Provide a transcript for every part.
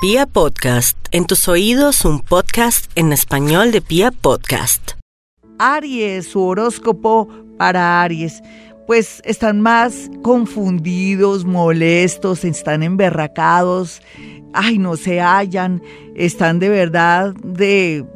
Pia Podcast, en tus oídos un podcast en español de Pia Podcast. Aries, su horóscopo para Aries. Pues están más confundidos, molestos, están emberracados, ay, no se hallan, están de verdad de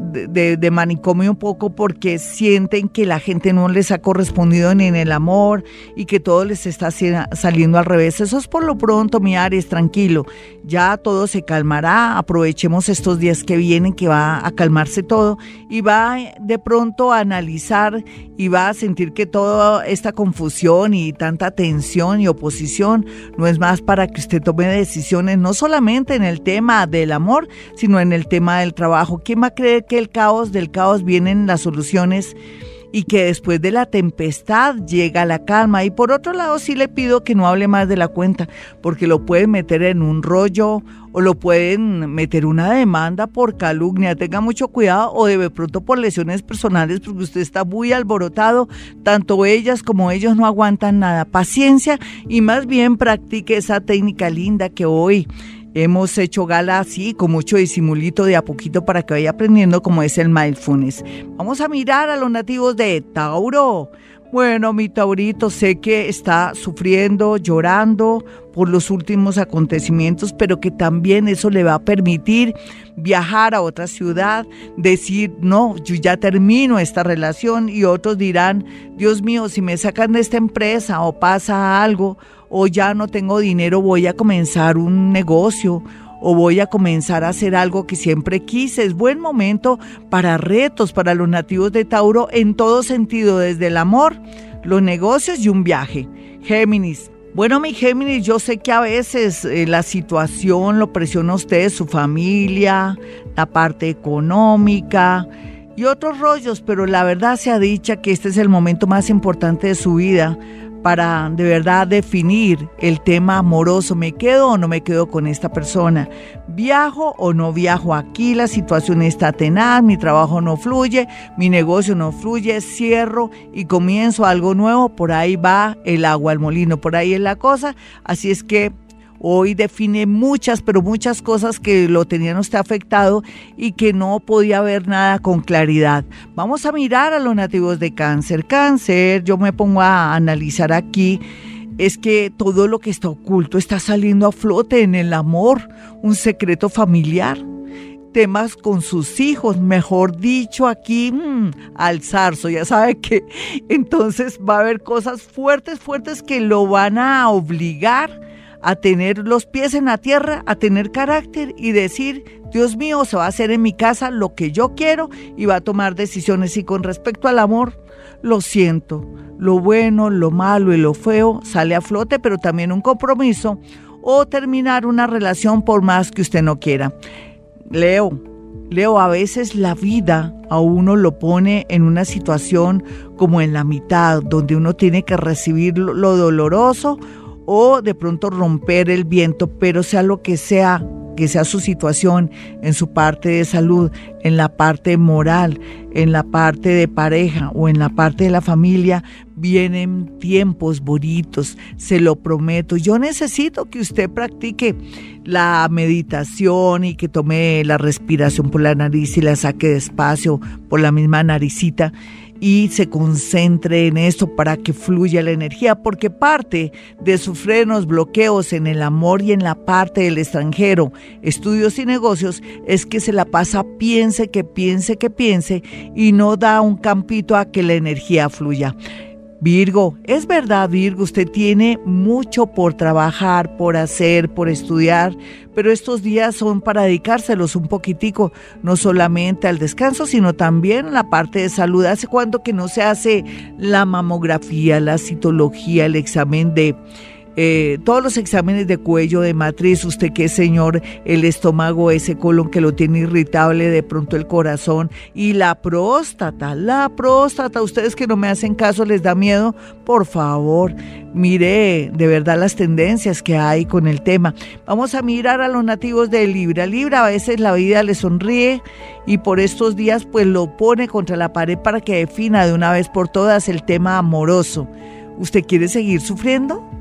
de, manicomio un poco porque sienten que la gente no les ha correspondido ni en el amor y que todo les está saliendo al revés. Eso es por lo pronto, mi Aries, tranquilo. Ya todo se calmará. Aprovechemos estos días que vienen que va a calmarse todo y va de pronto a analizar y va a sentir que toda esta confusión y tanta tensión y oposición no es más para que usted tome decisiones no solamente en el tema del amor, sino en el tema del trabajo. ¿Quién va a que el caos del caos vienen las soluciones? y que después de la tempestad llega la calma. Y por otro lado, sí le pido que no hable más de la cuenta, porque lo pueden meter en un rollo o lo pueden meter una demanda por calumnia. Tenga mucho cuidado o de pronto por lesiones personales, porque usted está muy alborotado. Tanto ellas como ellos no aguantan nada. Paciencia y más bien practique esa técnica linda que hoy Hemos hecho gala así, con mucho disimulito de a poquito para que vaya aprendiendo cómo es el mindfulness. Vamos a mirar a los nativos de Tauro. Bueno, mi Taurito, sé que está sufriendo, llorando por los últimos acontecimientos, pero que también eso le va a permitir viajar a otra ciudad, decir, no, yo ya termino esta relación y otros dirán, Dios mío, si me sacan de esta empresa o pasa algo o ya no tengo dinero, voy a comenzar un negocio o voy a comenzar a hacer algo que siempre quise. Es buen momento para retos para los nativos de Tauro en todo sentido, desde el amor, los negocios y un viaje. Géminis. Bueno, mi Géminis, yo sé que a veces eh, la situación lo presiona a usted, su familia, la parte económica y otros rollos, pero la verdad se ha dicha que este es el momento más importante de su vida para de verdad definir el tema amoroso. ¿Me quedo o no me quedo con esta persona? ¿Viajo o no viajo? Aquí la situación está tenaz, mi trabajo no fluye, mi negocio no fluye, cierro y comienzo algo nuevo. Por ahí va el agua al molino, por ahí es la cosa. Así es que Hoy define muchas, pero muchas cosas que lo tenían usted afectado y que no podía ver nada con claridad. Vamos a mirar a los nativos de cáncer. Cáncer, yo me pongo a analizar aquí es que todo lo que está oculto está saliendo a flote en el amor, un secreto familiar, temas con sus hijos, mejor dicho, aquí mmm, al zarzo, ya sabe que entonces va a haber cosas fuertes, fuertes que lo van a obligar a tener los pies en la tierra, a tener carácter y decir, Dios mío, se va a hacer en mi casa lo que yo quiero y va a tomar decisiones. Y con respecto al amor, lo siento, lo bueno, lo malo y lo feo sale a flote, pero también un compromiso o terminar una relación por más que usted no quiera. Leo, Leo, a veces la vida a uno lo pone en una situación como en la mitad, donde uno tiene que recibir lo doloroso o de pronto romper el viento, pero sea lo que sea, que sea su situación en su parte de salud, en la parte moral, en la parte de pareja o en la parte de la familia, vienen tiempos bonitos, se lo prometo. Yo necesito que usted practique la meditación y que tome la respiración por la nariz y la saque despacio por la misma naricita y se concentre en esto para que fluya la energía, porque parte de sus frenos, bloqueos en el amor y en la parte del extranjero, estudios y negocios, es que se la pasa piense, que piense, que piense y no da un campito a que la energía fluya. Virgo, es verdad Virgo, usted tiene mucho por trabajar, por hacer, por estudiar, pero estos días son para dedicárselos un poquitico, no solamente al descanso, sino también a la parte de salud. ¿Hace cuánto que no se hace la mamografía, la citología, el examen de eh, todos los exámenes de cuello, de matriz, usted que señor, el estómago, ese colon que lo tiene irritable, de pronto el corazón y la próstata, la próstata, ustedes que no me hacen caso, les da miedo, por favor, mire de verdad las tendencias que hay con el tema. Vamos a mirar a los nativos de Libra. Libra a veces la vida le sonríe y por estos días pues lo pone contra la pared para que defina de una vez por todas el tema amoroso. ¿Usted quiere seguir sufriendo?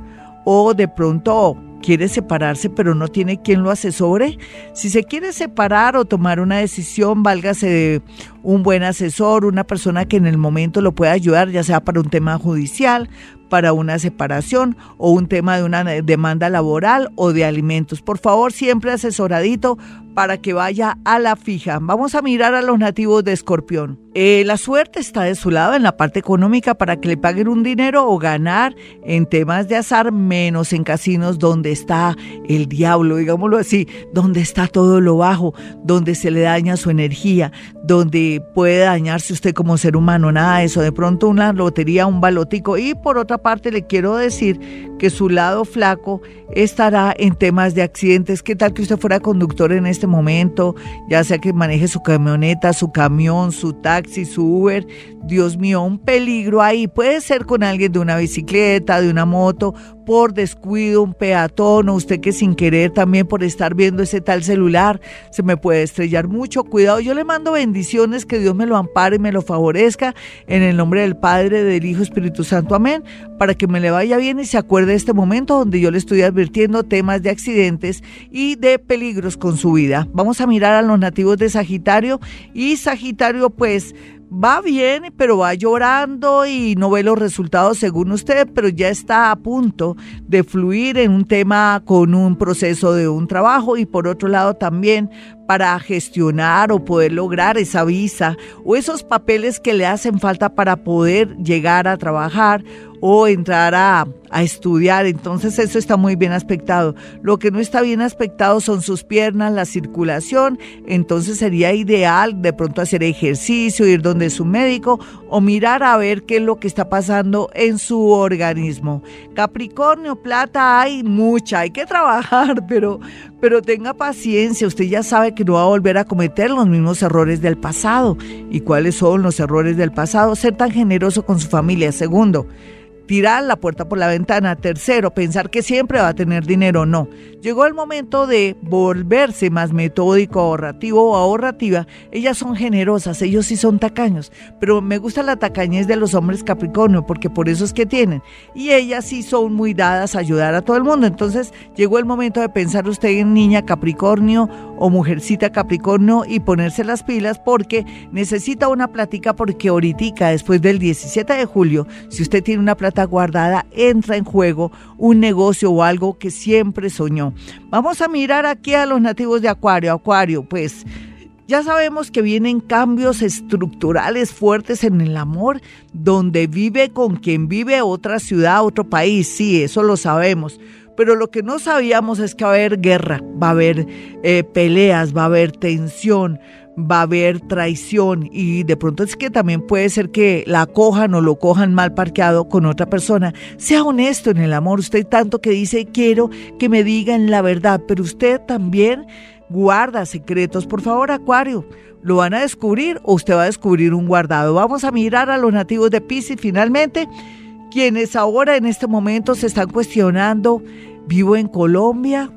O de pronto quiere separarse pero no tiene quien lo asesore. Si se quiere separar o tomar una decisión, válgase de un buen asesor, una persona que en el momento lo pueda ayudar, ya sea para un tema judicial, para una separación o un tema de una demanda laboral o de alimentos. Por favor, siempre asesoradito para que vaya a la fija. Vamos a mirar a los nativos de Escorpión. Eh, la suerte está de su lado en la parte económica para que le paguen un dinero o ganar en temas de azar, menos en casinos donde está el diablo, digámoslo así, donde está todo lo bajo, donde se le daña su energía, donde puede dañarse usted como ser humano, nada de eso. De pronto una lotería, un balotico. Y por otra parte le quiero decir que su lado flaco estará en temas de accidentes. ¿Qué tal que usted fuera conductor en este momento? Ya sea que maneje su camioneta, su camión, su taxi su Uber, Dios mío, un peligro ahí. Puede ser con alguien de una bicicleta, de una moto, por descuido, un peatón o usted que sin querer también por estar viendo ese tal celular se me puede estrellar mucho. Cuidado, yo le mando bendiciones, que Dios me lo ampare y me lo favorezca en el nombre del Padre, del Hijo, Espíritu Santo, amén, para que me le vaya bien y se acuerde este momento donde yo le estoy advirtiendo temas de accidentes y de peligros con su vida. Vamos a mirar a los nativos de Sagitario y Sagitario pues va bien, pero va llorando y no ve los resultados según usted, pero ya está a punto de fluir en un tema con un proceso de un trabajo y por otro lado también para gestionar o poder lograr esa visa o esos papeles que le hacen falta para poder llegar a trabajar o entrar a, estudiar. Entonces eso está muy bien aspectado. Lo que no está bien aspectado son sus piernas, la circulación. Entonces sería ideal de pronto hacer ejercicio, ir donde su médico o mirar a ver qué es lo que está pasando en su organismo. Capricornio, plata hay mucha, hay que trabajar, pero, pero tenga paciencia. Usted ya sabe que no va a volver a cometer los mismos errores del pasado. ¿Y cuáles son los errores del pasado? Ser tan generoso con su familia. Segundo, tirar la puerta por la ventana. Tercero, pensar que siempre va a tener dinero. No. Llegó el momento de volverse más metódico, ahorrativo o ahorrativa. Ellas son generosas, ellos sí son tacaños. Pero me gusta la tacañez de los hombres Capricornio, porque por eso es que tienen. Y ellas sí son muy dadas a ayudar a todo el mundo. Entonces llegó el momento de pensar usted en niña Capricornio o mujercita Capricornio y ponerse las pilas porque necesita una plática porque ahorita, después del 17 de julio, si usted tiene una plática guardada, entra en juego un negocio o algo que siempre soñó. Vamos a mirar aquí a los nativos de Acuario. Acuario, pues ya sabemos que vienen cambios estructurales fuertes en el amor, donde vive con quien vive otra ciudad, otro país. Sí, eso lo sabemos. Pero lo que no sabíamos es que va a haber guerra, va a haber eh, peleas, va a haber tensión, va a haber traición y de pronto es que también puede ser que la cojan o lo cojan mal parqueado con otra persona. Sea honesto en el amor. Usted tanto que dice quiero que me digan la verdad, pero usted también guarda secretos. Por favor, Acuario, ¿lo van a descubrir o usted va a descubrir un guardado? Vamos a mirar a los nativos de Pisces finalmente, quienes ahora en este momento se están cuestionando, ¿vivo en Colombia?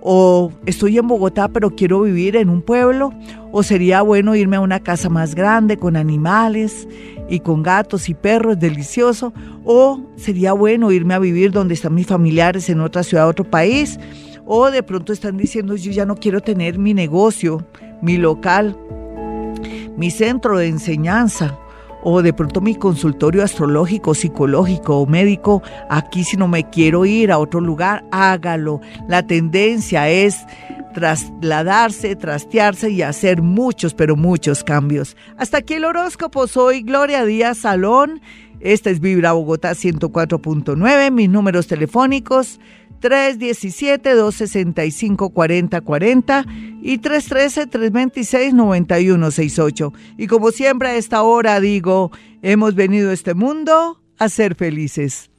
O estoy en Bogotá pero quiero vivir en un pueblo, o sería bueno irme a una casa más grande con animales y con gatos y perros, delicioso, o sería bueno irme a vivir donde están mis familiares en otra ciudad, otro país, o de pronto están diciendo yo ya no quiero tener mi negocio, mi local, mi centro de enseñanza o de pronto mi consultorio astrológico, psicológico o médico, aquí si no me quiero ir a otro lugar, hágalo. La tendencia es trasladarse, trastearse y hacer muchos, pero muchos cambios. Hasta aquí el horóscopo. Soy Gloria Díaz Salón. Esta es Vibra Bogotá 104.9. Mis números telefónicos 317-265-4040 y 313-326-9168. Y como siempre a esta hora digo, hemos venido a este mundo a ser felices.